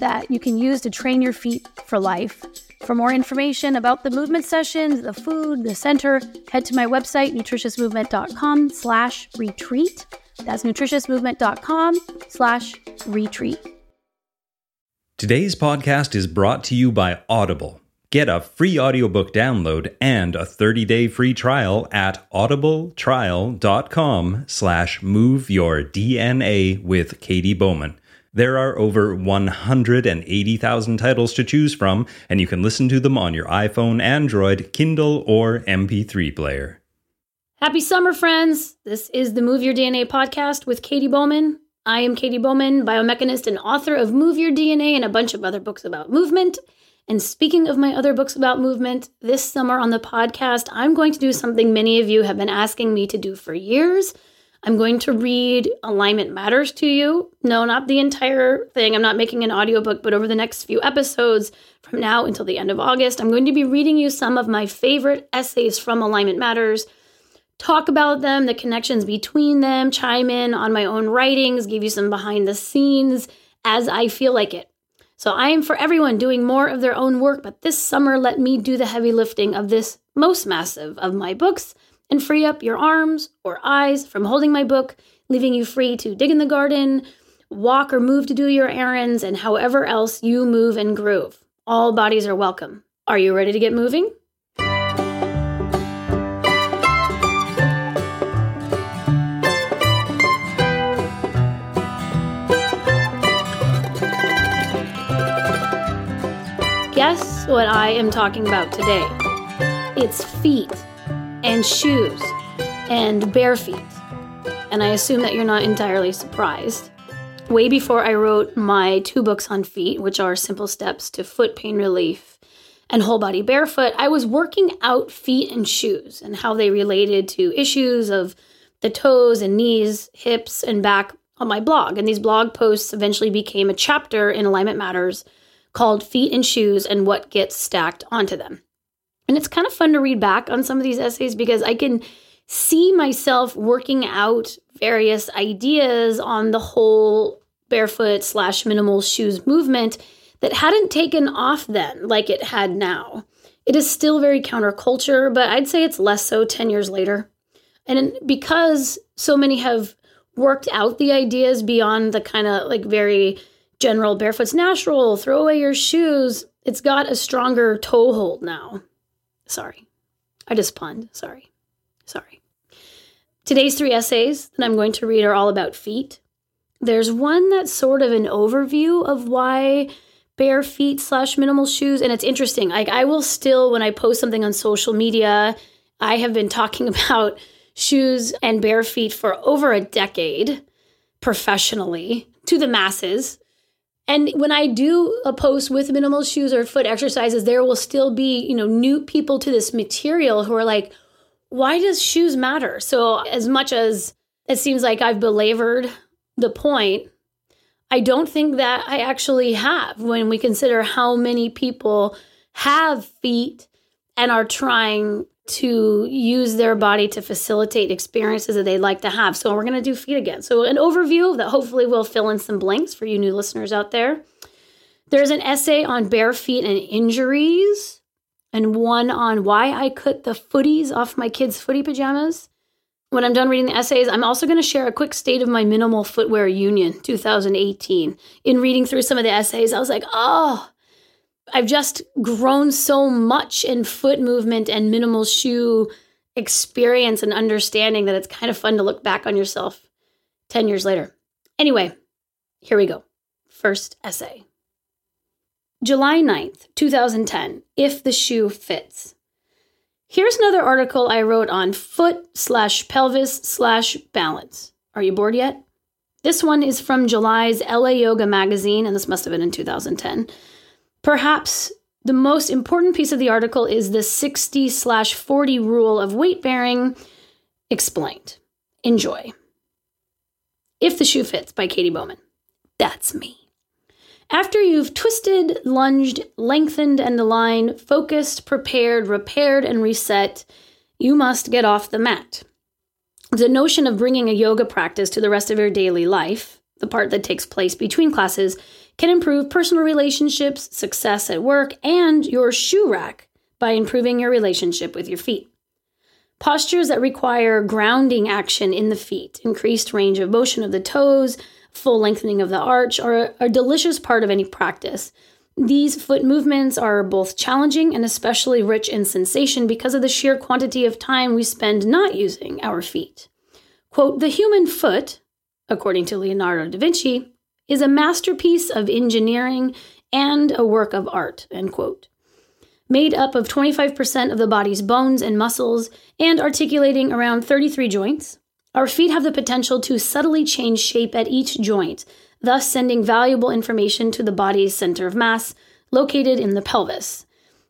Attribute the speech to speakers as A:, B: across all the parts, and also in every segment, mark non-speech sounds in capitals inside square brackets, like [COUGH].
A: that you can use to train your feet for life. For more information about the movement sessions, the food, the center, head to my website, nutritiousmovement.com slash retreat. That's nutritiousmovement.com slash retreat.
B: Today's podcast is brought to you by Audible. Get a free audiobook download and a 30-day free trial at audibletrial.com slash move your DNA with Katy Bowman. There are over 180,000 titles to choose from, and you can listen to them on your iPhone, Android, Kindle, or MP3 player.
A: Happy summer, friends! This is the Move Your DNA podcast with Katy Bowman. I am Katy Bowman, biomechanist and author of Move Your DNA and a bunch of other books about movement. And speaking of my other books about movement, this summer on the podcast, I'm going to do something many of you have been asking me to do for years. I'm going to read Alignment Matters to you. No, not the entire thing. I'm not making an audiobook, but over the next few episodes, from now until the end of August, I'm going to be reading you some of my favorite essays from Alignment Matters, talk about them, the connections between them, chime in on my own writings, give you some behind the scenes as I feel like it. So I am for everyone doing more of their own work, but this summer, let me do the heavy lifting of this most massive of my books and free up your arms or eyes from holding my book, leaving you free to dig in the garden, walk or move to do your errands, and however else you move and groove. All bodies are welcome. Are you ready to get moving? Guess what I am talking about today? It's feet and shoes and bare feet. And I assume that you're not entirely surprised. Way before I wrote my two books on feet, which are Simple Steps to Foot Pain Relief and Whole Body Barefoot, I was working out feet and shoes and how they related to issues of the toes and knees, hips, and back on my blog. And these blog posts eventually became a chapter in Alignment Matters called Feet and Shoes and What Gets Stacked Onto Them. And it's kind of fun to read back on some of these essays because I can see myself working out various ideas on the whole barefoot slash minimal shoes movement that hadn't taken off then like it had now. It is still very counterculture, but I'd say it's less so 10 years later. And because so many have worked out the ideas beyond the kind of like very general barefoot's natural, throw away your shoes, it's got a stronger toehold now. Sorry. I just punned. Sorry. Sorry. Today's three essays that I'm going to read are all about feet. There's one that's sort of an overview of why bare feet slash minimal shoes, and it's interesting. Like I will still, when I post something on social media, I have been talking [LAUGHS] about shoes and bare feet for over a decade professionally to the masses. And when I do a post with minimal shoes or foot exercises, there will still be, you know, new people to this material who are like, why does shoes matter? So, as much as it seems like I've belabored the point, I don't think that I actually have when we consider how many people have feet and are trying to use their body to facilitate experiences that they'd like to have. So we're going to do feet again. So an overview that hopefully will fill in some blanks for you new listeners out there. There's an essay on bare feet and injuries, and one on why I cut the footies off my kids' footy pajamas. When I'm done reading the essays, I'm also going to share a quick state of my minimal footwear union 2018. In reading through some of the essays, I was like, oh, I've just grown so much in foot movement and minimal shoe experience and understanding that it's kind of fun to look back on yourself 10 years later. Anyway, here we go. First essay. July 9th, 2010. If the shoe fits. Here's another article I wrote on foot slash pelvis slash balance. Are you bored yet? This one is from July's LA Yoga magazine, and this must have been in 2010. Perhaps the most important piece of the article is the 60 slash 40 rule of weight bearing explained. Enjoy. If the Shoe Fits by Katy Bowman. That's me. After you've twisted, lunged, lengthened, and aligned, focused, prepared, repaired, and reset, you must get off the mat. The notion of bringing a yoga practice to the rest of your daily life, the part that takes place between classes, can improve personal relationships, success at work, and your shoe rack by improving your relationship with your feet. Postures that require grounding action in the feet, increased range of motion of the toes, full lengthening of the arch are a delicious part of any practice. These foot movements are both challenging and especially rich in sensation because of the sheer quantity of time we spend not using our feet. Quote, the human foot, according to Leonardo da Vinci, is a masterpiece of engineering and a work of art, end quote. Made up of 25% of the body's bones and muscles and articulating around 33 joints, our feet have the potential to subtly change shape at each joint, thus sending valuable information to the body's center of mass, located in the pelvis.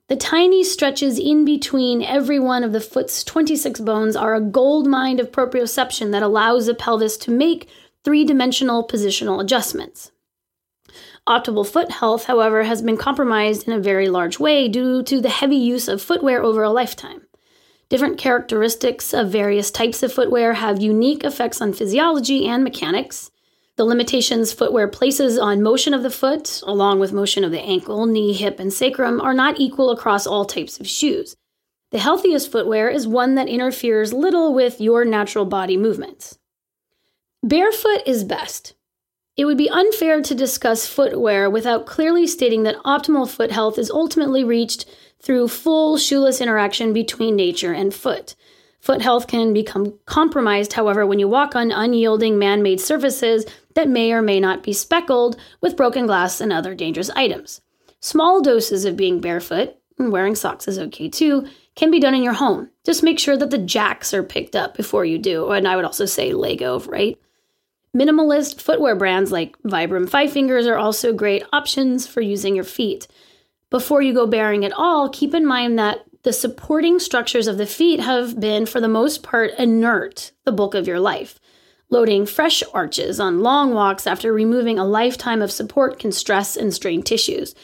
A: The tiny stretches in between every one of the foot's 26 bones are a gold mine of proprioception that allows the pelvis to make three dimensional positional adjustments. Optimal foot health, however, has been compromised in a very large way due to the heavy use of footwear over a lifetime. Different characteristics of various types of footwear have unique effects on physiology and mechanics. The limitations footwear places on motion of the foot, along with motion of the ankle, knee, hip, and sacrum, are not equal across all types of shoes. The healthiest footwear is one that interferes little with your natural body movements. Barefoot is best. It would be unfair to discuss footwear without clearly stating that optimal foot health is ultimately reached through full shoeless interaction between nature and foot. Foot health can become compromised, however, when you walk on unyielding man made surfaces that may or may not be speckled with broken glass and other dangerous items. Small doses of being barefoot, and wearing socks is okay too, can be done in your home. Just make sure that the jacks are picked up before you do, and I would also say Lego, right? Minimalist footwear brands like Vibram Five Fingers are also great options for using your feet. Before you go bearing at all, keep in mind that the supporting structures of the feet have been, for the most part, inert the bulk of your life. Loading fresh arches on long walks after removing a lifetime of support can stress and strain tissues.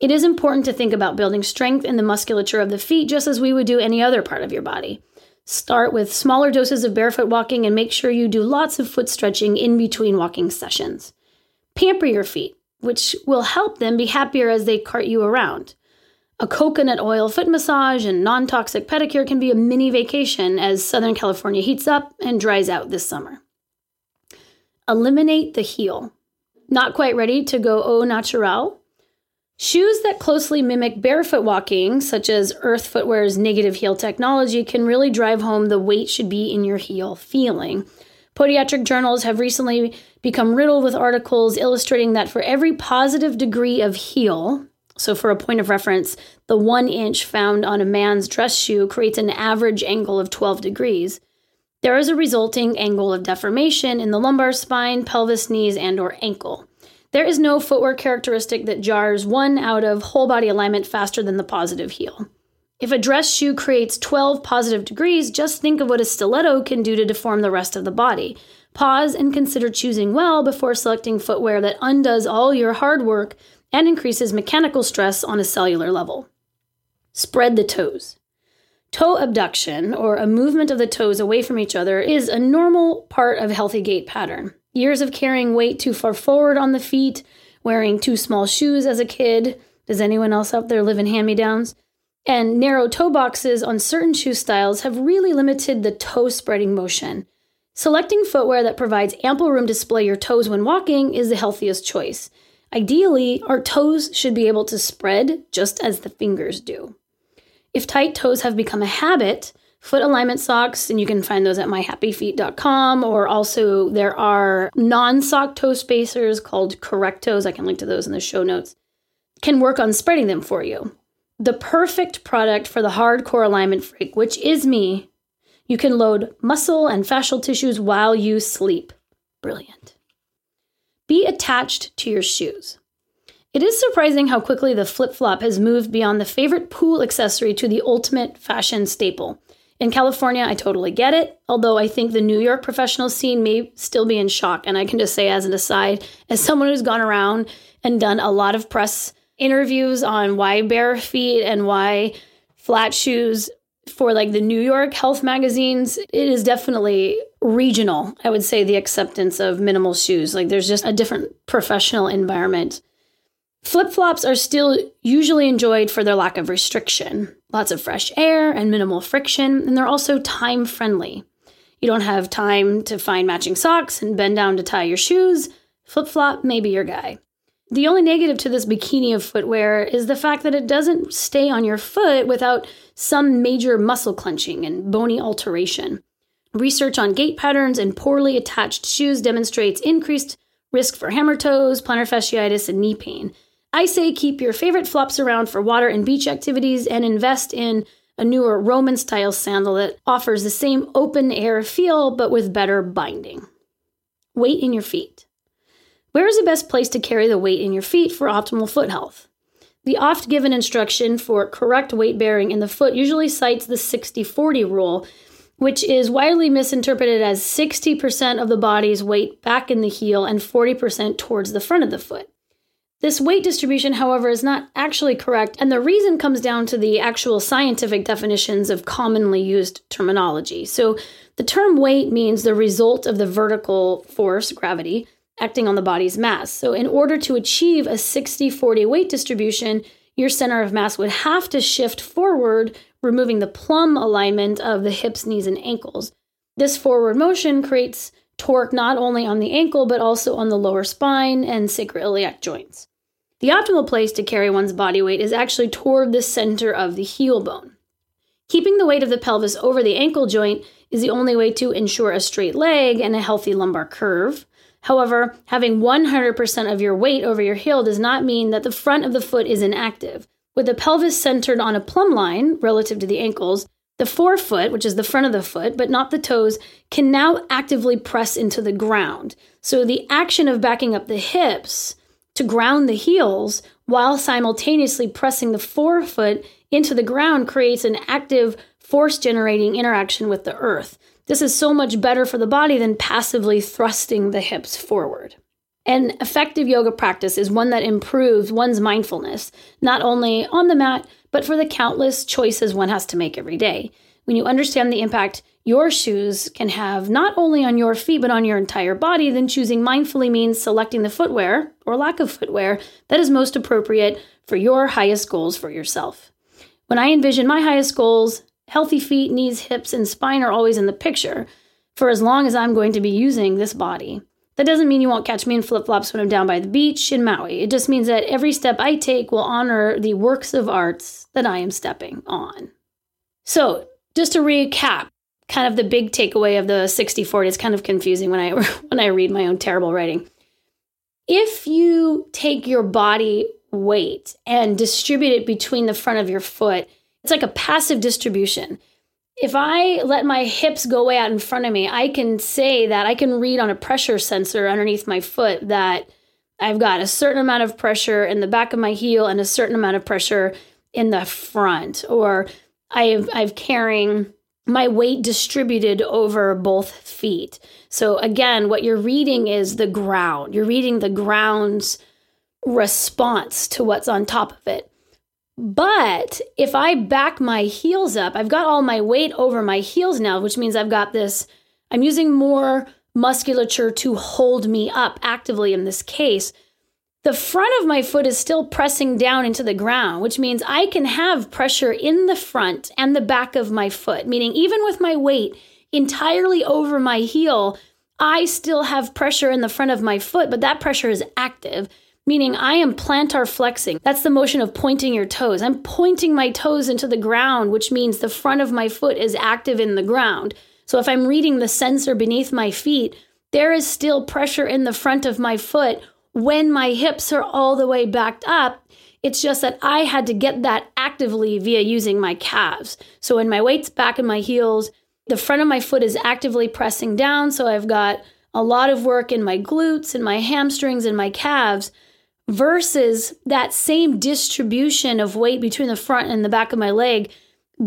A: It is important to think about building strength in the musculature of the feet just as we would do any other part of your body. Start with smaller doses of barefoot walking and make sure you do lots of foot stretching in between walking sessions. Pamper your feet which will help them be happier as they cart you around. A coconut oil foot massage and non toxic pedicure can be a mini vacation as Southern California heats up and dries out this summer. Eliminate the heel. Not quite ready to go au naturel? Shoes that closely mimic barefoot walking, such as Earth Footwear's negative heel technology, can really drive home the weight should be in your heel feeling. Podiatric journals have recently become riddled with articles illustrating that for every positive degree of heel, so for a point of reference, the one inch found on a man's dress shoe creates an average angle of 12 degrees. There is a resulting angle of deformation in the lumbar spine, pelvis, knees, and or ankle. There is no footwear characteristic that jars one out of whole body alignment faster than the positive heel. If a dress shoe creates 12 positive degrees, just think of what a stiletto can do to deform the rest of the body. Pause and consider choosing well before selecting footwear that undoes all your hard work and increases mechanical stress on a cellular level. Spread the toes. Toe abduction, or a movement of the toes away from each other, is a normal part of healthy gait pattern. Years of carrying weight too far forward on the feet, wearing too small shoes as a kid. Does anyone else out there live in hand me downs? And narrow toe boxes on certain shoe styles have really limited the toe spreading motion. Selecting footwear that provides ample room to display your toes when walking is the healthiest choice. Ideally, our toes should be able to spread just as the fingers do. If tight toes have become a habit, foot alignment socks, and you can find those at myhappyfeet.com, or also there are non sock toe spacers called Correct Toes. I can link to those in the show notes. Can work on spreading them for you. The perfect product for the hardcore alignment freak, which is me. You can load muscle and fascial tissues while you sleep. Brilliant. Be attached to your shoes. It is surprising how quickly the flip flop has moved beyond the favorite pool accessory to the ultimate fashion staple. In California, I totally get it, although I think the New York professional scene may still be in shock. And I can just say, as an aside, as someone who's gone around and done a lot of press interviews on why bare feet and why flat shoes for like the New York health magazines, it is definitely regional. I would say the acceptance of minimal shoes. Like there's just a different professional environment Flip flops are still usually enjoyed for their lack of restriction, lots of fresh air and minimal friction, and they're also time friendly. You don't have time to find matching socks and bend down to tie your shoes. Flip flop may be your guy. The only negative to this bikini of footwear is the fact that it doesn't stay on your foot without some major muscle clenching and bony alteration. Research on gait patterns and poorly attached shoes demonstrates increased risk for hammer toes, plantar fasciitis, and knee pain. I say keep your favorite flops around for water and beach activities and invest in a newer Roman style sandal that offers the same open air feel but with better binding. Weight in your feet. Where is the best place to carry the weight in your feet for optimal foot health? The oft given instruction for correct weight bearing in the foot usually cites the 60 40 rule, which is widely misinterpreted as 60% of the body's weight back in the heel and 40% towards the front of the foot. This weight distribution, however, is not actually correct, and the reason comes down to the actual scientific definitions of commonly used terminology. So, the term weight means the result of the vertical force, gravity, acting on the body's mass. So, in order to achieve a 60 40 weight distribution, your center of mass would have to shift forward, removing the plumb alignment of the hips, knees, and ankles. This forward motion creates torque not only on the ankle but also on the lower spine and sacroiliac joints. The optimal place to carry one's body weight is actually toward the center of the heel bone. Keeping the weight of the pelvis over the ankle joint is the only way to ensure a straight leg and a healthy lumbar curve. However, having 100% of your weight over your heel does not mean that the front of the foot is inactive. With the pelvis centered on a plumb line relative to the ankles, the forefoot, which is the front of the foot, but not the toes, can now actively press into the ground. So the action of backing up the hips to ground the heels while simultaneously pressing the forefoot into the ground creates an active force generating interaction with the earth. This is so much better for the body than passively thrusting the hips forward. An effective yoga practice is one that improves one's mindfulness, not only on the mat, but for the countless choices one has to make every day. When you understand the impact your shoes can have not only on your feet but on your entire body, then choosing mindfully means selecting the footwear or lack of footwear that is most appropriate for your highest goals for yourself. When I envision my highest goals, healthy feet, knees, hips, and spine are always in the picture for as long as I'm going to be using this body. That doesn't mean you won't catch me in flip flops when I'm down by the beach in Maui. It just means that every step I take will honor the works of arts that I am stepping on. So, just to recap, kind of the big takeaway of the 60 40 is kind of confusing when I [LAUGHS] when I read my own terrible writing. If you take your body weight and distribute it between the front of your foot, it's like a passive distribution if I let my hips go way out in front of me, I can say that I can read on a pressure sensor underneath my foot that I've got a certain amount of pressure in the back of my heel and a certain amount of pressure in the front, or I've I've carrying my weight distributed over both feet. So again, what you're reading is the ground. You're reading the ground's response to what's on top of it. But if I back my heels up, I've got all my weight over my heels now, which means I've got this, I'm using more musculature to hold me up actively in this case. The front of my foot is still pressing down into the ground, which means I can have pressure in the front and the back of my foot, meaning even with my weight entirely over my heel, I still have pressure in the front of my foot, but that pressure is active, meaning I am plantar flexing. That's the motion of pointing your toes. I'm pointing my toes into the ground, which means the front of my foot is active in the ground. So if I'm reading the sensor beneath my feet, there is still pressure in the front of my foot when my hips are all the way backed up. It's just that I had to get that actively via using my calves. So when my weight's back in my heels, the front of my foot is actively pressing down. So I've got a lot of work in my glutes and my hamstrings and my calves versus that same distribution of weight between the front and the back of my leg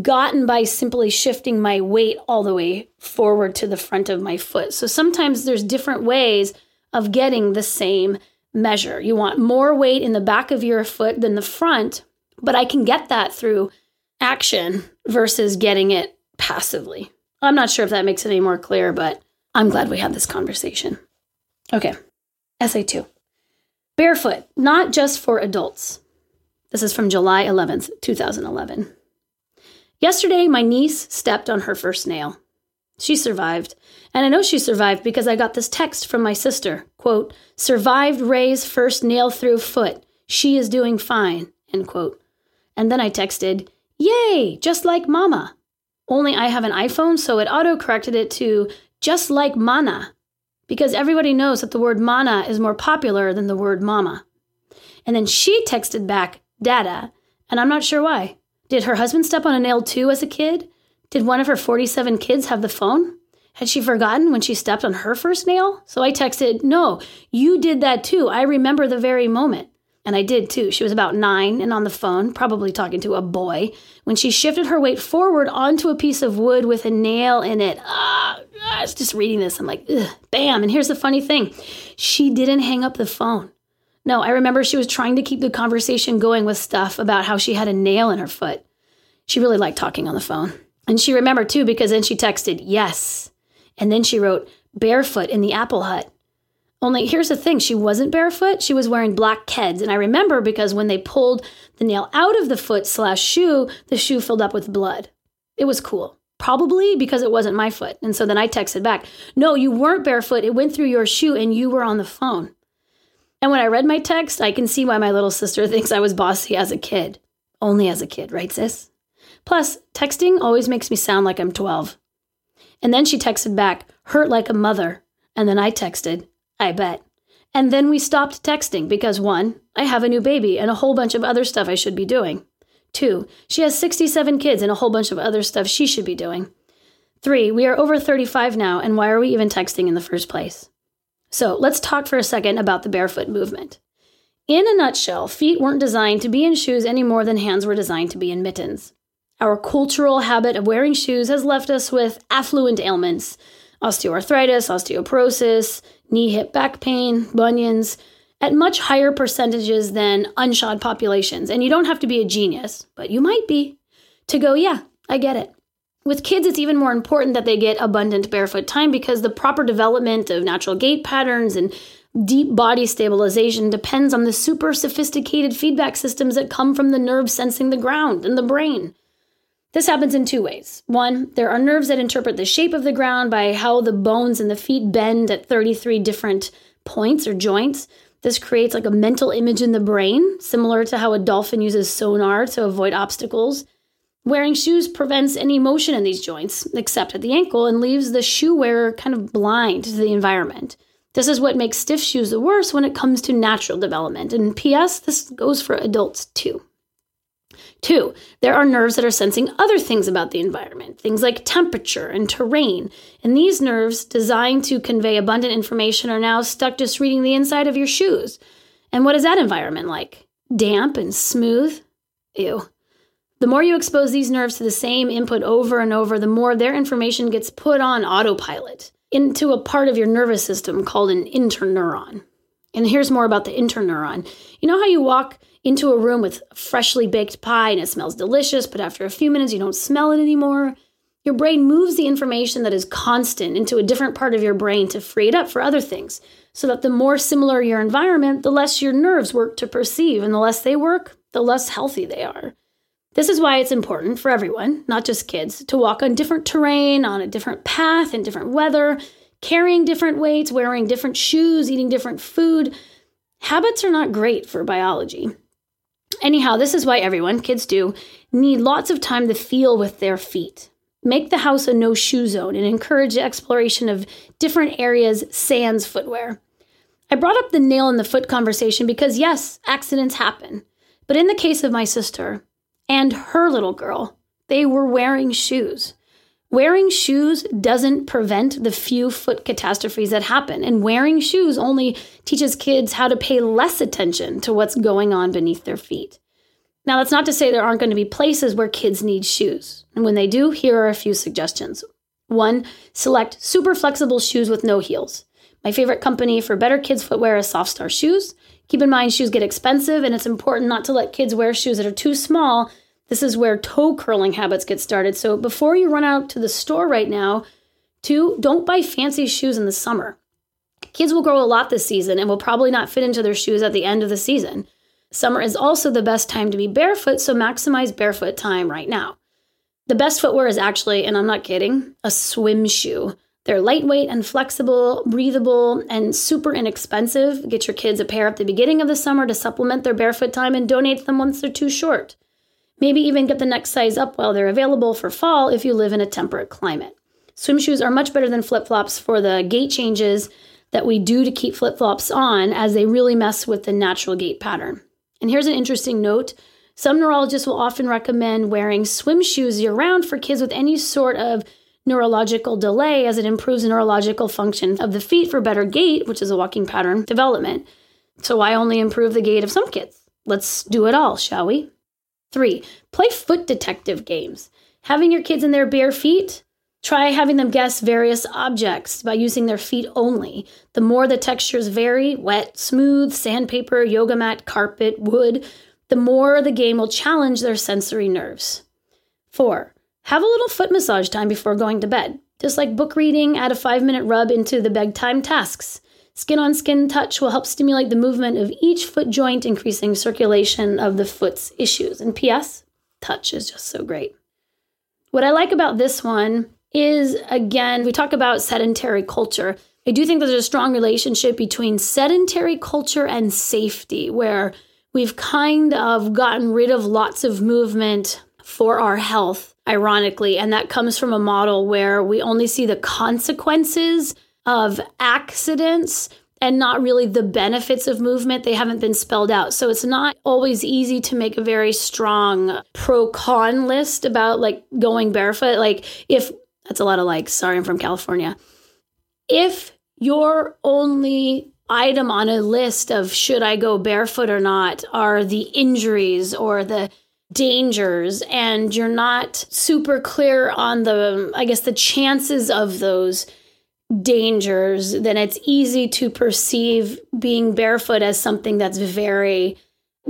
A: gotten by simply shifting my weight all the way forward to the front of my foot. So sometimes there's different ways of getting the same measure. You want more weight in the back of your foot than the front, but I can get that through action versus getting it passively. I'm not sure if that makes it any more clear, but I'm glad we had this conversation. Okay, essay two Barefoot, not just for adults. This is from July 11th, 2011. Yesterday, my niece stepped on her first nail. She survived. And I know she survived because I got this text from my sister. Quote, survived Ray's first nail through foot. She is doing fine. End quote. And then I texted, Yay, just like mama. Only I have an iPhone, so it auto corrected it to just like mana. Because everybody knows that the word mana is more popular than the word mama. And then she texted back, Dada, and I'm not sure why. Did her husband step on a nail too as a kid? Did one of her 47 kids have the phone? Had she forgotten when she stepped on her first nail? So I texted, No, you did that too. I remember the very moment. And I did too. She was about nine and on the phone, probably talking to a boy, when she shifted her weight forward onto a piece of wood with a nail in it. Ah, I was just reading this. I'm like, bam. And here's the funny thing she didn't hang up the phone. No, I remember she was trying to keep the conversation going with stuff about how she had a nail in her foot. She really liked talking on the phone. And she remembered too because then she texted, yes. And then she wrote, barefoot in the apple hut. Only here's the thing she wasn't barefoot, she was wearing black Keds. And I remember because when they pulled the nail out of the foot slash shoe, the shoe filled up with blood. It was cool. Probably because it wasn't my foot. And so then I texted back, no, you weren't barefoot. It went through your shoe and you were on the phone. And when I read my text, I can see why my little sister [LAUGHS] thinks I was bossy as a kid. Only as a kid, right, sis? Plus, texting always makes me sound like I'm 12. And then she texted back, hurt like a mother. And then I texted, I bet. And then we stopped texting because one, I have a new baby and a whole bunch of other stuff I should be doing. Two, she has 67 kids and a whole bunch of other stuff she should be doing. Three, we are over 35 now, and why are we even texting in the first place? So let's talk for a second about the barefoot movement. In a nutshell, feet weren't designed to be in shoes any more than hands were designed to be in mittens. Our cultural habit of wearing shoes has left us with affluent ailments osteoarthritis, osteoporosis, knee hip back pain, bunions, at much higher percentages than unshod populations. And you don't have to be a genius, but you might be, to go, yeah, I get it. With kids, it's even more important that they get abundant barefoot time because the proper development of natural gait patterns and deep body stabilization depends on the super sophisticated feedback systems that come from the nerves sensing the ground and the brain. This happens in two ways. One, there are nerves that interpret the shape of the ground by how the bones in the feet bend at 33 different points or joints. This creates like a mental image in the brain, similar to how a dolphin uses sonar to avoid obstacles. Wearing shoes prevents any motion in these joints, except at the ankle, and leaves the shoe wearer kind of blind to the environment. This is what makes stiff shoes the worst when it comes to natural development. And P.S., this goes for adults too. Two, there are nerves that are sensing other things about the environment, things like temperature and terrain. And these nerves, designed to convey abundant information, are now stuck just reading the inside of your shoes. And what is that environment like? Damp and smooth? Ew. The more you expose these nerves to the same input over and over, the more their information gets put on autopilot into a part of your nervous system called an interneuron. And here's more about the interneuron. You know how you walk into a room with freshly baked pie and it smells delicious, but after a few minutes you don't smell it anymore? Your brain moves the information that is constant into a different part of your brain to free it up for other things, so that the more similar your environment, the less your nerves work to perceive, and the less they work, the less healthy they are. This is why it's important for everyone, not just kids, to walk on different terrain, on a different path, in different weather, carrying different weights, wearing different shoes, eating different food. Habits are not great for biology. Anyhow, this is why everyone, kids do, need lots of time to feel with their feet. Make the house a no shoe zone and encourage the exploration of different areas sans footwear. I brought up the nail in the foot conversation because, yes, accidents happen. But in the case of my sister and her little girl, they were wearing shoes. Wearing shoes doesn't prevent the few foot catastrophes that happen, and wearing shoes only teaches kids how to pay less attention to what's going on beneath their feet. Now, that's not to say there aren't going to be places where kids need shoes. And when they do, here are a few suggestions. One, select super flexible shoes with no heels. My favorite company for better kids' footwear is Softstar Shoes. Keep in mind, shoes get expensive, and it's important not to let kids wear shoes that are too small. This is where toe curling habits get started. So before you run out to the store right now, two, don't buy fancy shoes in the summer. Kids will grow a lot this season and will probably not fit into their shoes at the end of the season. Summer is also the best time to be barefoot, so maximize barefoot time right now. The best footwear is actually, and I'm not kidding, a swim shoe. They're lightweight and flexible, breathable, and super inexpensive. Get your kids a pair at the beginning of the summer to supplement their barefoot time and donate them once they're too short. Maybe even get the next size up while they're available for fall if you live in a temperate climate. Swim shoes are much better than flip flops for the gait changes that we do to keep flip flops on, as they really mess with the natural gait pattern. And here's an interesting note some neurologists will often recommend wearing swim shoes year round for kids with any sort of neurological delay as it improves neurological function of the feet for better gait, which is a walking pattern development. So, why only improve the gait of some kids? Let's do it all, shall we? Three, play foot detective games. Having your kids in their bare feet, try having them guess various objects by using their feet only. The more the textures vary wet, smooth, sandpaper, yoga mat, carpet, wood the more the game will challenge their sensory nerves. Four, have a little foot massage time before going to bed. Just like book reading, add a five minute rub into the bedtime tasks. Skin on skin touch will help stimulate the movement of each foot joint, increasing circulation of the foot's issues. And P.S., touch is just so great. What I like about this one is, again, we talk about sedentary culture. I do think there's a strong relationship between sedentary culture and safety, where we've kind of gotten rid of lots of movement for our health, ironically. And that comes from a model where we only see the consequences of accidents and not really the benefits of movement. They haven't been spelled out. So it's not always easy to make a very strong pro con list about like going barefoot. Like, if that's a lot of like, sorry, I'm from California. If your only item on a list of should I go barefoot or not are the injuries or the dangers and you're not super clear on the I guess the chances of those dangers then it's easy to perceive being barefoot as something that's very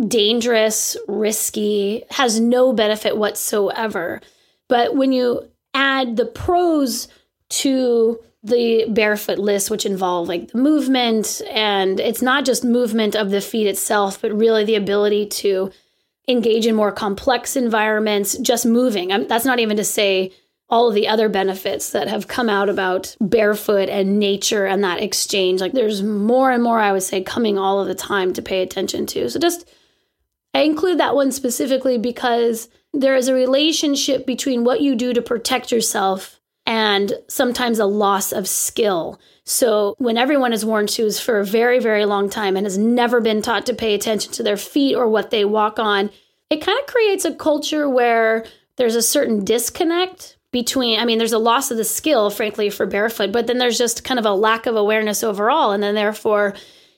A: dangerous, risky, has no benefit whatsoever. But when you add the pros to the barefoot list, which involve like the movement, and it's not just movement of the feet itself, but really the ability to engage in more complex environments, just moving. I'm, that's not even to say all of the other benefits that have come out about barefoot and nature and that exchange. Like there's more and more, I would say, coming all of the time to pay attention to. So just, I include that one specifically because there is a relationship between what you do to protect yourself and sometimes a loss of skill. So, when everyone has worn shoes for a very, very long time and has never been taught to pay attention to their feet or what they walk on, it kind of creates a culture where there's a certain disconnect between, I mean, there's a loss of the skill, frankly, for barefoot, but then there's just kind of a lack of awareness overall. And then, therefore,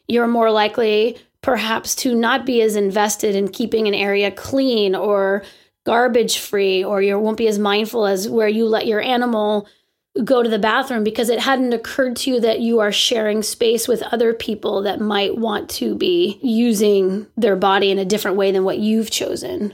A: you're more likely perhaps to not be as invested in keeping an area clean or garbage free or you won't be as mindful as where you let your animal
C: go to the bathroom because it hadn't occurred to you that you are sharing space with other people that might want to be using their body in a different way than what you've chosen.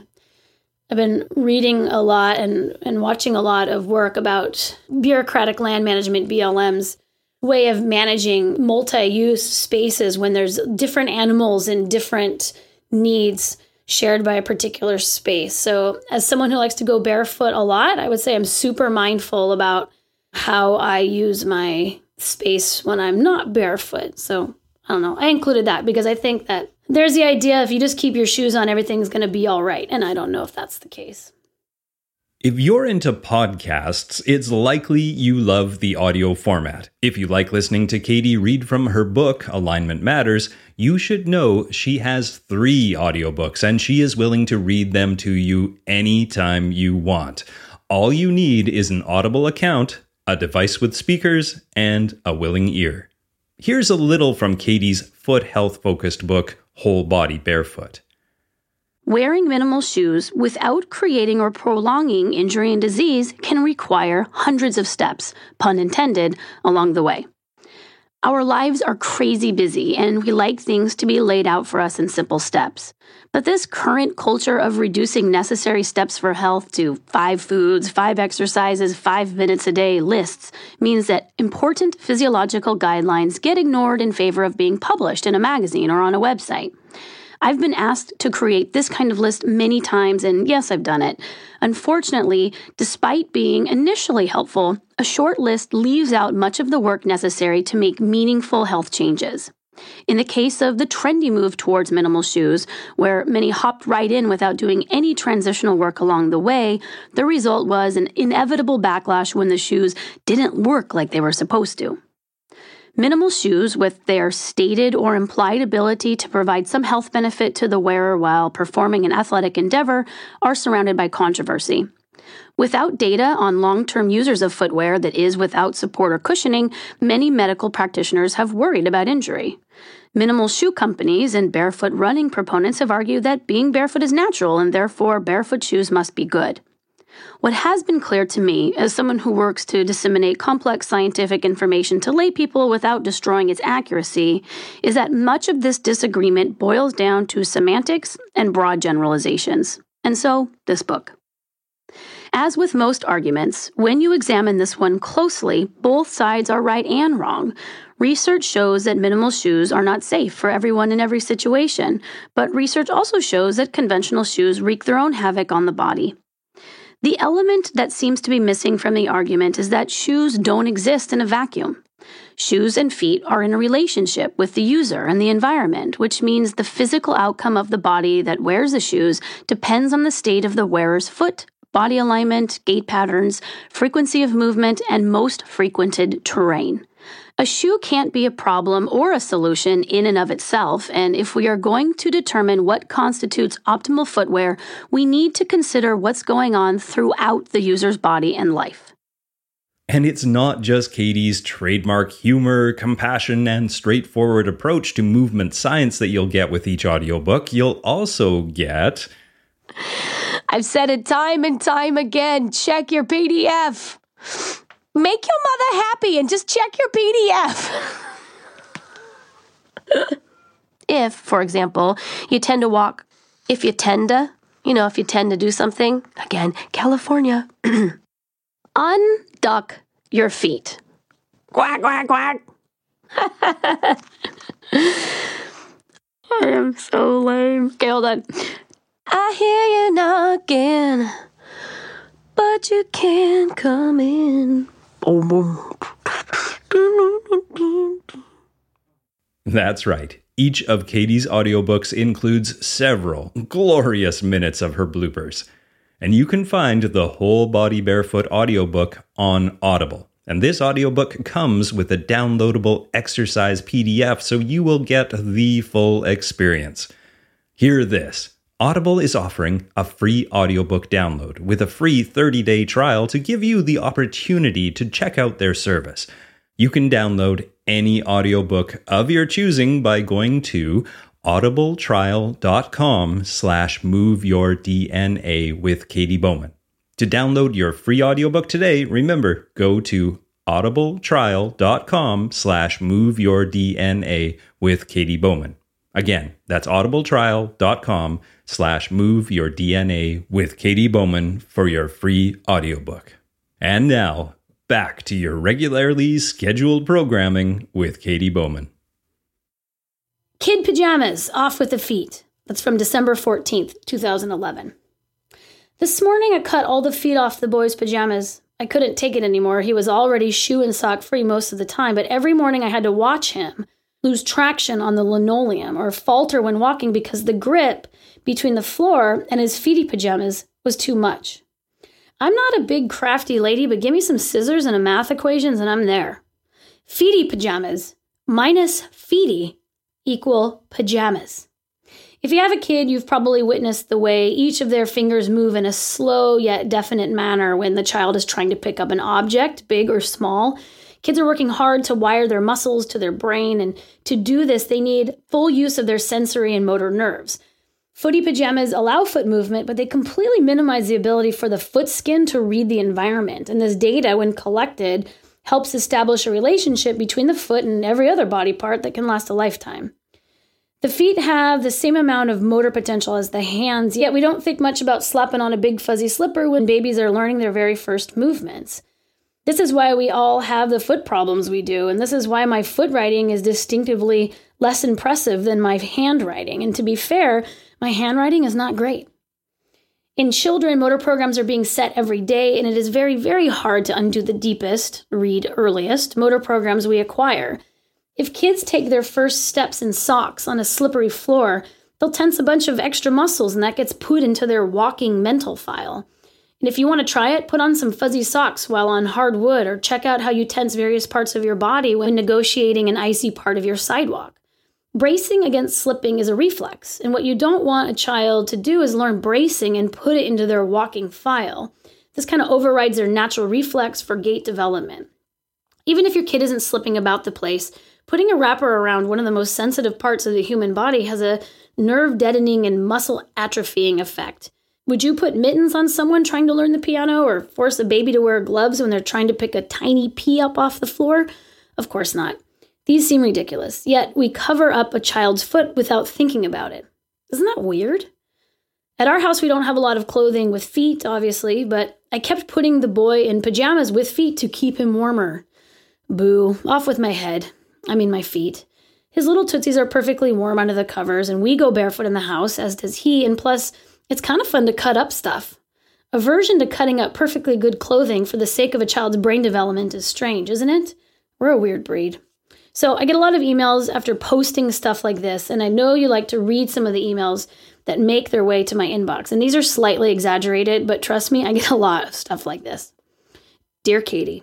C: I've been reading a lot and, and watching a lot of work about bureaucratic land management, BLM's way of managing multi use spaces when there's different animals and different needs shared by a particular space. So, as someone who likes to go barefoot a lot, I would say I'm super mindful about how I use my space when I'm not barefoot. So I don't know. I included that because I think that there's the idea if you just keep your shoes on, everything's going to be all right. And I don't know if that's the case.
B: If you're into podcasts, it's likely you love the audio format. If you like listening to Katy read from her book, Alignment Matters, you should know she has three audiobooks and she is willing to read them to you anytime you want. All you need is an Audible account a device with speakers, and a willing ear. Here's a little from Katy's foot health focused book, Whole Body Barefoot.
A: Wearing minimal shoes without creating or prolonging injury and disease can require hundreds of steps, pun intended, along the way. Our lives are crazy busy, and we like things to be laid out for us in simple steps. But this current culture of reducing necessary steps for health to five foods, five exercises, five minutes a day lists means that important physiological guidelines get ignored in favor of being published in a magazine or on a website. I've been asked to create this kind of list many times, and yes, I've done it. Unfortunately, despite being initially helpful, a short list leaves out much of the work necessary to make meaningful health changes. In the case of the trendy move towards minimal shoes, where many hopped right in without doing any transitional work along the way, the result was an inevitable backlash when the shoes didn't work like they were supposed to. Minimal shoes, with their stated or implied ability to provide some health benefit to the wearer while performing an athletic endeavor, are surrounded by controversy. Without data on long term users of footwear that is without support or cushioning, many medical practitioners have worried about injury. Minimal shoe companies and barefoot running proponents have argued that being barefoot is natural and therefore barefoot shoes must be good. What has been clear to me, as someone who works to disseminate complex scientific information to laypeople without destroying its accuracy, is that much of this disagreement boils down to semantics and broad generalizations. And so, this book. As with most arguments, when you examine this one closely, both sides are right and wrong. Research shows that minimal shoes are not safe for everyone in every situation, but research also shows that conventional shoes wreak their own havoc on the body. The element that seems to be missing from the argument is that shoes don't exist in a vacuum. Shoes and feet are in a relationship with the user and the environment, which means the physical outcome of the body that wears the shoes depends on the state of the wearer's foot, body alignment, gait patterns, frequency of movement, and most frequented terrain. A shoe can't be a problem or a solution in and of itself, and if we are going to determine what constitutes optimal footwear, we need to consider what's going on throughout the user's body and life.
B: And it's not just Katy's trademark humor, compassion, and straightforward approach to movement science that you'll get with each audiobook. You'll also get.
A: I've said it time and time again check your PDF. Make your mother happy and just check your PDF. if, for example, you tend to walk, if you tend to, you know, if you tend to do something, again, California, [CLEARS THROAT] unduck your feet. Quack, quack, quack. [LAUGHS] I am so lame. Okay, hold on. I hear you knocking, but you can't come in. [LAUGHS]
B: That's right. Each of Katy's audiobooks includes several glorious minutes of her bloopers. And you can find the Whole Body Barefoot audiobook on Audible. And this audiobook comes with a downloadable exercise PDF, so you will get the full experience. Hear this Audible is offering a free audiobook download with a free 30 day trial to give you the opportunity to check out their service. You can download any audiobook of your choosing by going to audibletrial.com slash move your DNA with Katy Bowman. To download your free audiobook today, remember, go to audibletrial.com slash move your DNA with Katy Bowman. Again, that's audibletrial.com slash move your DNA with Katy Bowman for your free audiobook. And now, back to your regularly scheduled programming with Katy Bowman.
A: Kid pajamas, off with the feet. That's from December 14th, 2011. This morning I cut all the feet off the boy's pajamas. I couldn't take it anymore. He was already shoe and sock free most of the time, but every morning I had to watch him lose traction on the linoleum or falter when walking because the grip between the floor and his feety pajamas was too much. I'm not a big crafty lady, but give me some scissors and a math equations and I'm there. Feety pajamas minus feety equal pajamas. If you have a kid, you've probably witnessed the way each of their fingers move in a slow yet definite manner when the child is trying to pick up an object, big or small. Kids are working hard to wire their muscles to their brain, and to do this, they need full use of their sensory and motor nerves. Footy pajamas allow foot movement, but they completely minimize the ability for the foot skin to read the environment. And this data, when collected, helps establish a relationship between the foot and every other body part that can last a lifetime. The feet have the same amount of motor potential as the hands, yet we don't think much about slapping on a big fuzzy slipper when babies are learning their very first movements. This is why we all have the foot problems we do, and this is why my foot writing is distinctively less impressive than my handwriting. And to be fair, my handwriting is not great. In children, motor programs are being set every day, and it is very, very hard to undo the deepest, read earliest, motor programs we acquire. If kids take their first steps in socks on a slippery floor, they'll tense a bunch of extra muscles and that gets put into their walking mental file. And if you want to try it, put on some fuzzy socks while on hard wood or check out how you tense various parts of your body when negotiating an icy part of your sidewalk. Bracing against slipping is a reflex, and what you don't want a child to do is learn bracing and put it into their walking file. This kind of overrides their natural reflex for gait development. Even if your kid isn't slipping about the place, Putting a wrapper around one of the most sensitive parts of the human body has a nerve deadening and muscle atrophying effect. Would you put mittens on someone trying to learn the piano or force a baby to wear gloves when they're trying to pick a tiny pea up off the floor? Of course not. These seem ridiculous, yet we cover up a child's foot without thinking about it. Isn't that weird? At our house, we don't have a lot of clothing with feet, obviously, but I kept putting the boy in pajamas with feet to keep him warmer. Boo, off with my head. I mean, my feet. His little tootsies are perfectly warm under the covers, and we go barefoot in the house, as does he, and plus, it's kind of fun to cut up stuff. Aversion to cutting up perfectly good clothing for the sake of a child's brain development is strange, isn't it? We're a weird breed. So I get a lot of emails after posting stuff like this, and I know you like to read some of the emails that make their way to my inbox. And these are slightly exaggerated, but trust me, I get a lot of stuff like this. Dear Katy,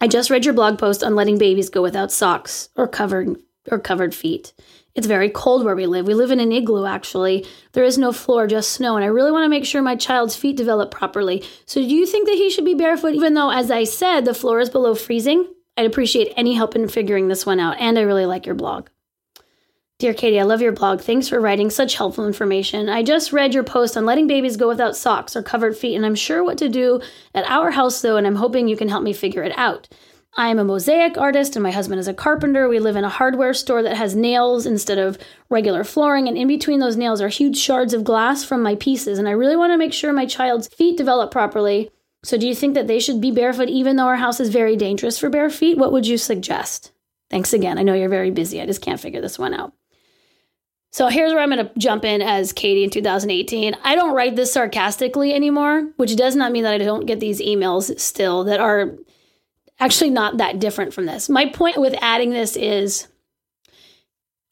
A: I just read your blog post on letting babies go without socks or covered or covered feet. It's very cold where we live. We live in an igloo, actually. There is no floor, just snow, and I really want to make sure my child's feet develop properly. So, do you think that he should be barefoot, even though, as I said, the floor is below freezing? I'd appreciate any help in figuring this one out, and I really like your blog. Dear Katy, I love your blog. Thanks for writing such helpful information. I just read your post on letting babies go without socks or covered feet, and I'm sure what to do at our house, though, and I'm hoping you can help me figure it out. I am a mosaic artist, and my husband is a carpenter. We live in a hardware store that has nails instead of regular flooring, and in between those nails are huge shards of glass from my pieces, and I really want to make sure my child's feet develop properly. So, do you think that they should be barefoot even though our house is very dangerous for bare feet? What would you suggest? Thanks again. I know you're very busy. I just can't figure this one out. So here's where I'm going to jump in as Katy in 2018. I don't write this sarcastically anymore, which does not mean that I don't get these emails still that are actually not that different from this. My point with adding this is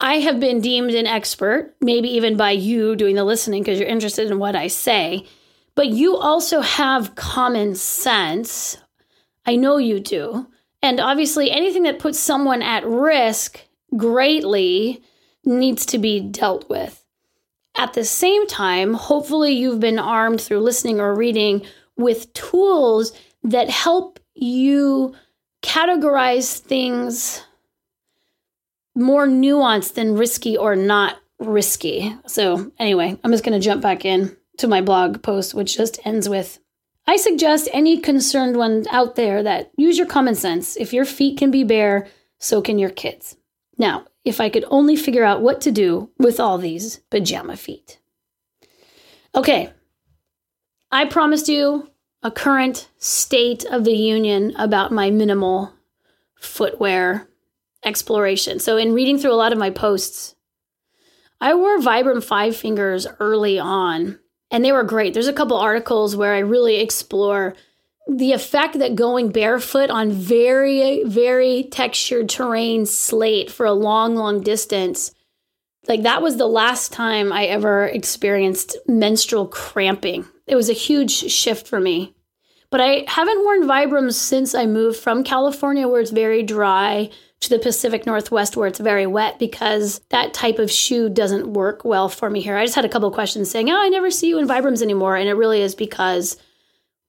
A: I have been deemed an expert, maybe even by you doing the listening because you're interested in what I say, but you also have common sense. I know you do. And obviously, anything that puts someone at risk greatly needs to be dealt with. At the same time, hopefully, you've been armed through listening or reading with tools that help you categorize things more nuanced than risky or not risky. So, anyway, I'm just going to jump back in to my blog post, which just ends with I suggest any concerned one out there that use your common sense. If your feet can be bare, so can your kids. Now, if I could only figure out what to do with all these pajama feet. Okay, I promised you a current state of the union about my minimal footwear exploration. So, in reading through a lot of my posts, I wore Vibram Five Fingers early on, and they were great. There's a couple articles where I really explore the effect that going barefoot on very, very textured terrain slate for a long, long distance. Like that was the last time I ever experienced menstrual cramping. It was a huge shift for me. But I haven't worn Vibrams since I moved from California, where it's very dry, to the Pacific Northwest, where it's very wet, because that type of shoe doesn't work well for me here. I just had a couple questions saying, Oh, I never see you in Vibrams anymore. And it really is because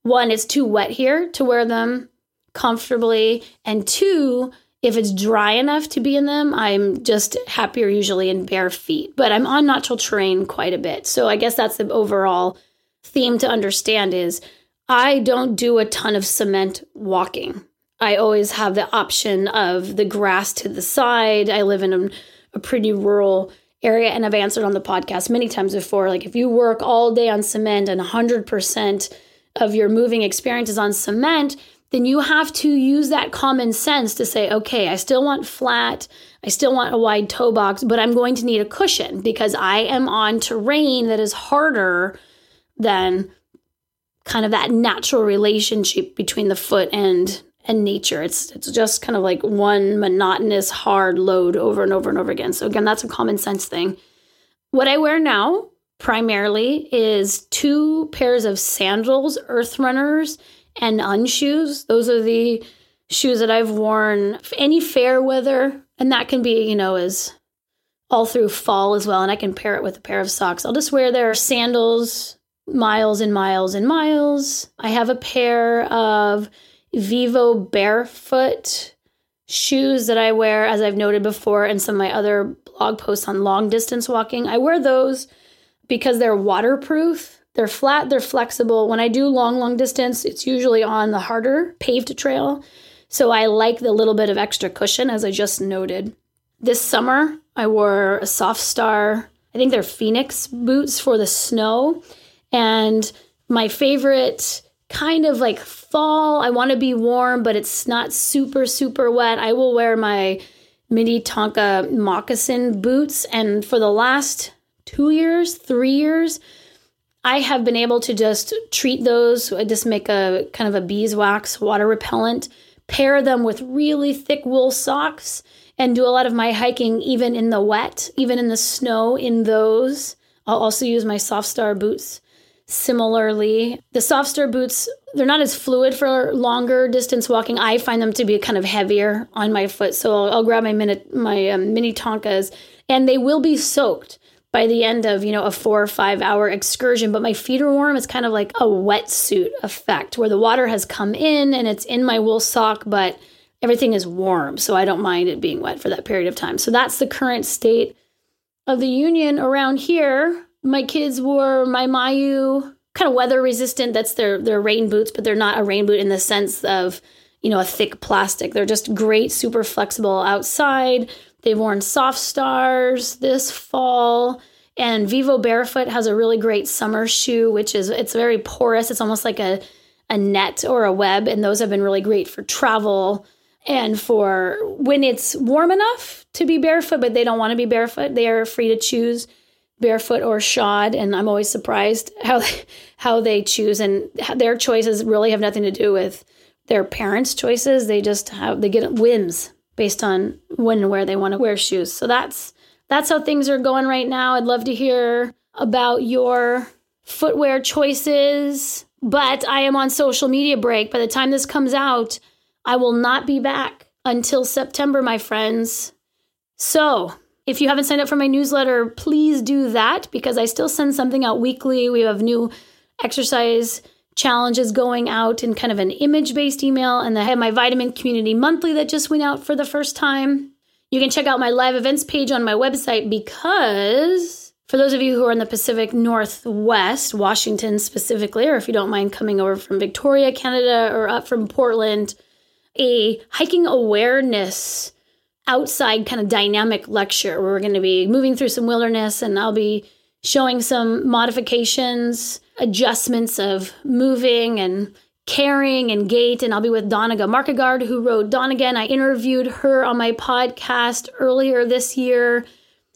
A: one, it's too wet here to wear them comfortably. And two, if it's dry enough to be in them, I'm just happier usually in bare feet. But I'm on natural terrain quite a bit. So I guess that's the overall theme to understand is I don't do a ton of cement walking. I always have the option of the grass to the side. I live in a, a pretty rural area and I've answered on the podcast many times before like if you work all day on cement and 100% of your moving experiences on cement, then you have to use that common sense to say, okay, I still want flat, I still want a wide toe box, but I'm going to need a cushion because I am on terrain that is harder than kind of that natural relationship between the foot and and nature. It's it's just kind of like one monotonous hard load over and over and over again. So again, that's a common sense thing. What I wear now primarily is two pairs of sandals, earth runners, and unshoes. Those are the shoes that I've worn any fair weather, and that can be, you know, as all through fall as well. And I can pair it with a pair of socks. I'll just wear their sandals miles and miles and miles. I have a pair of Vivo barefoot shoes that I wear, as I've noted before, in some of my other blog posts on long distance walking. I wear those because they're waterproof. They're flat, they're flexible. When I do long, long distance, it's usually on the harder paved trail. So I like the little bit of extra cushion, as I just noted. This summer, I wore a Softstar, I think they're Phoenix boots for the snow. And my favorite kind of like fall, I want to be warm, but it's not super, super wet. I will wear my Minnetonka moccasin boots. And for the last two years, three years, I have been able to just treat those. I just make a kind of a beeswax water repellent, pair them with really thick wool socks, and do a lot of my hiking even in the wet, even in the snow in those. I'll also use my Softstar boots similarly. The Softstar boots, they're not as fluid for longer distance walking. I find them to be kind of heavier on my foot. So I'll, I'll grab my, mini, my um, Minnetonkas and they will be soaked by the end of you know a four or five hour excursion but my feet are warm it's kind of like a wetsuit effect where the water has come in and it's in my wool sock but everything is warm so i don't mind it being wet for that period of time so that's the current state of the union around here my kids wore my mayu kind of weather resistant that's their their rain boots but they're not a rain boot in the sense of you know a thick plastic they're just great super flexible outside They've worn Soft Stars this fall. And Vivo Barefoot has a really great summer shoe, which is it's very porous. It's almost like a, a net or a web. And those have been really great for travel and for when it's warm enough to be barefoot, but they don't want to be barefoot. They are free to choose barefoot or shod. And I'm always surprised how how they choose and their choices really have nothing to do with their parents' choices. They just have they get whims based on when and where they want to wear shoes. So that's that's how things are going right now. I'd love to hear about your footwear choices, but I am on social media break. By the time this comes out, I will not be back until September, my friends. So, if you haven't signed up for my newsletter, please do that because I still send something out weekly. We have new exercise challenges going out in kind of an image based email. And I have my vitamin community monthly that just went out for the first time. You can check out my live events page on my website because For those of you who are in the Pacific Northwest, Washington specifically, or if you don't mind coming over from Victoria, Canada, or up from Portland, a hiking awareness outside kind of dynamic lecture where we're going to be moving through some wilderness and I'll be showing some modifications, adjustments of moving and carrying and gait. And I'll be with Doniga Markegard, who wrote Dawn Again. I interviewed her on my podcast earlier this year.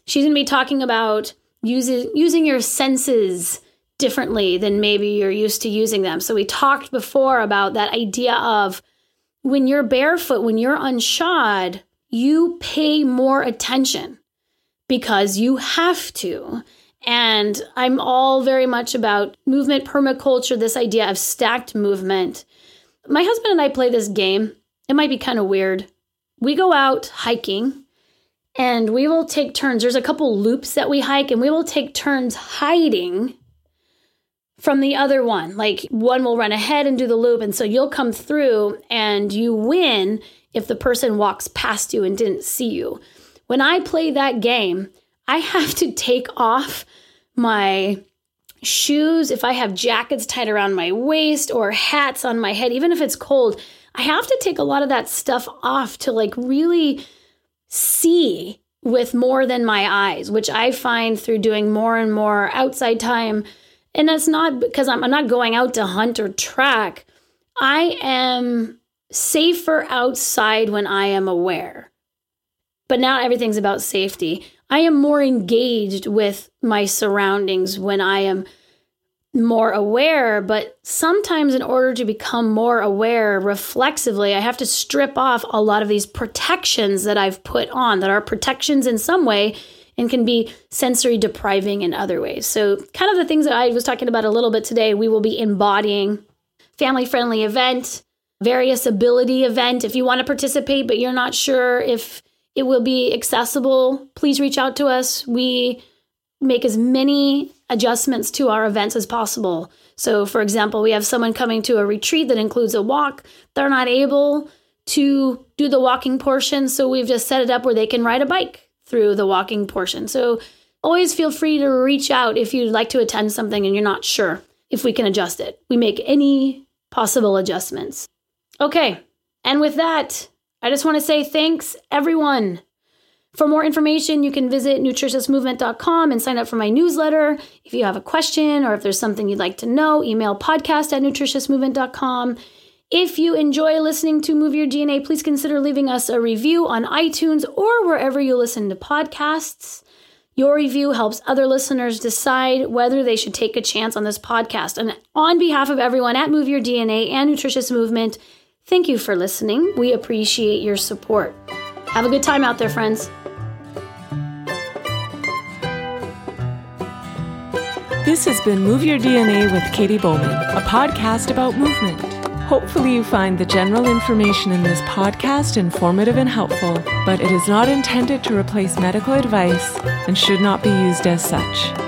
A: She's going to be talking about using using your senses differently than maybe you're used to using them. So we talked before about that idea of when you're barefoot, when you're unshod, you pay more attention because you have to. And I'm all very much about movement permaculture, this idea of stacked movement. My husband and I play this game. It might be kind of weird. We go out hiking and we will take turns. There's a couple loops that we hike, and we will take turns hiding from the other one. Like one will run ahead and do the loop. And so you'll come through and you win if the person walks past you and didn't see you. When I play that game, I have to take off my shoes, if I have jackets tied around my waist or hats on my head, even if it's cold, I have to take a lot of that stuff off to like really see with more than my eyes, which I find through doing more and more outside time. And that's not because I'm, I'm not going out to hunt or track. I am safer outside when I am aware. But now everything's about safety. I am more engaged with my surroundings when I am more aware, but sometimes in order to become more aware reflexively, I have to strip off a lot of these protections that I've put on that are protections in some way and can be sensory depriving in other ways. So, kind of the things that I was talking about a little bit today, we will be embodying family friendly event, various ability event. If you want to participate, but you're not sure if it will be accessible, please reach out to us. We make as many adjustments to our events as possible. So, for example, we have someone coming to a retreat that includes a walk. They're not able to do the walking portion, so we've just set it up where they can ride a bike through the walking portion. So, always feel free to reach out if you'd like to attend something and you're not sure if we can adjust it. We make any possible adjustments. Okay, and with that, I just want to say thanks, everyone. For more information, you can visit nutritiousmovement.com and sign up for my newsletter. If you have a question or if there's something you'd like to know, email podcast at nutritiousmovement.com. If you enjoy listening to Move Your DNA, please consider leaving us a review on iTunes or wherever you listen to podcasts. Your review helps other listeners decide whether they should take a chance on this podcast. And on behalf of everyone at Move Your DNA and Nutritious Movement, thank you for listening. We appreciate your support. Have a good time out there, friends.
D: This has been Move Your DNA with Katy Bowman, a podcast about movement. Hopefully, you find the general information in this podcast informative and helpful, but it is not intended to replace medical advice and should not be used as such.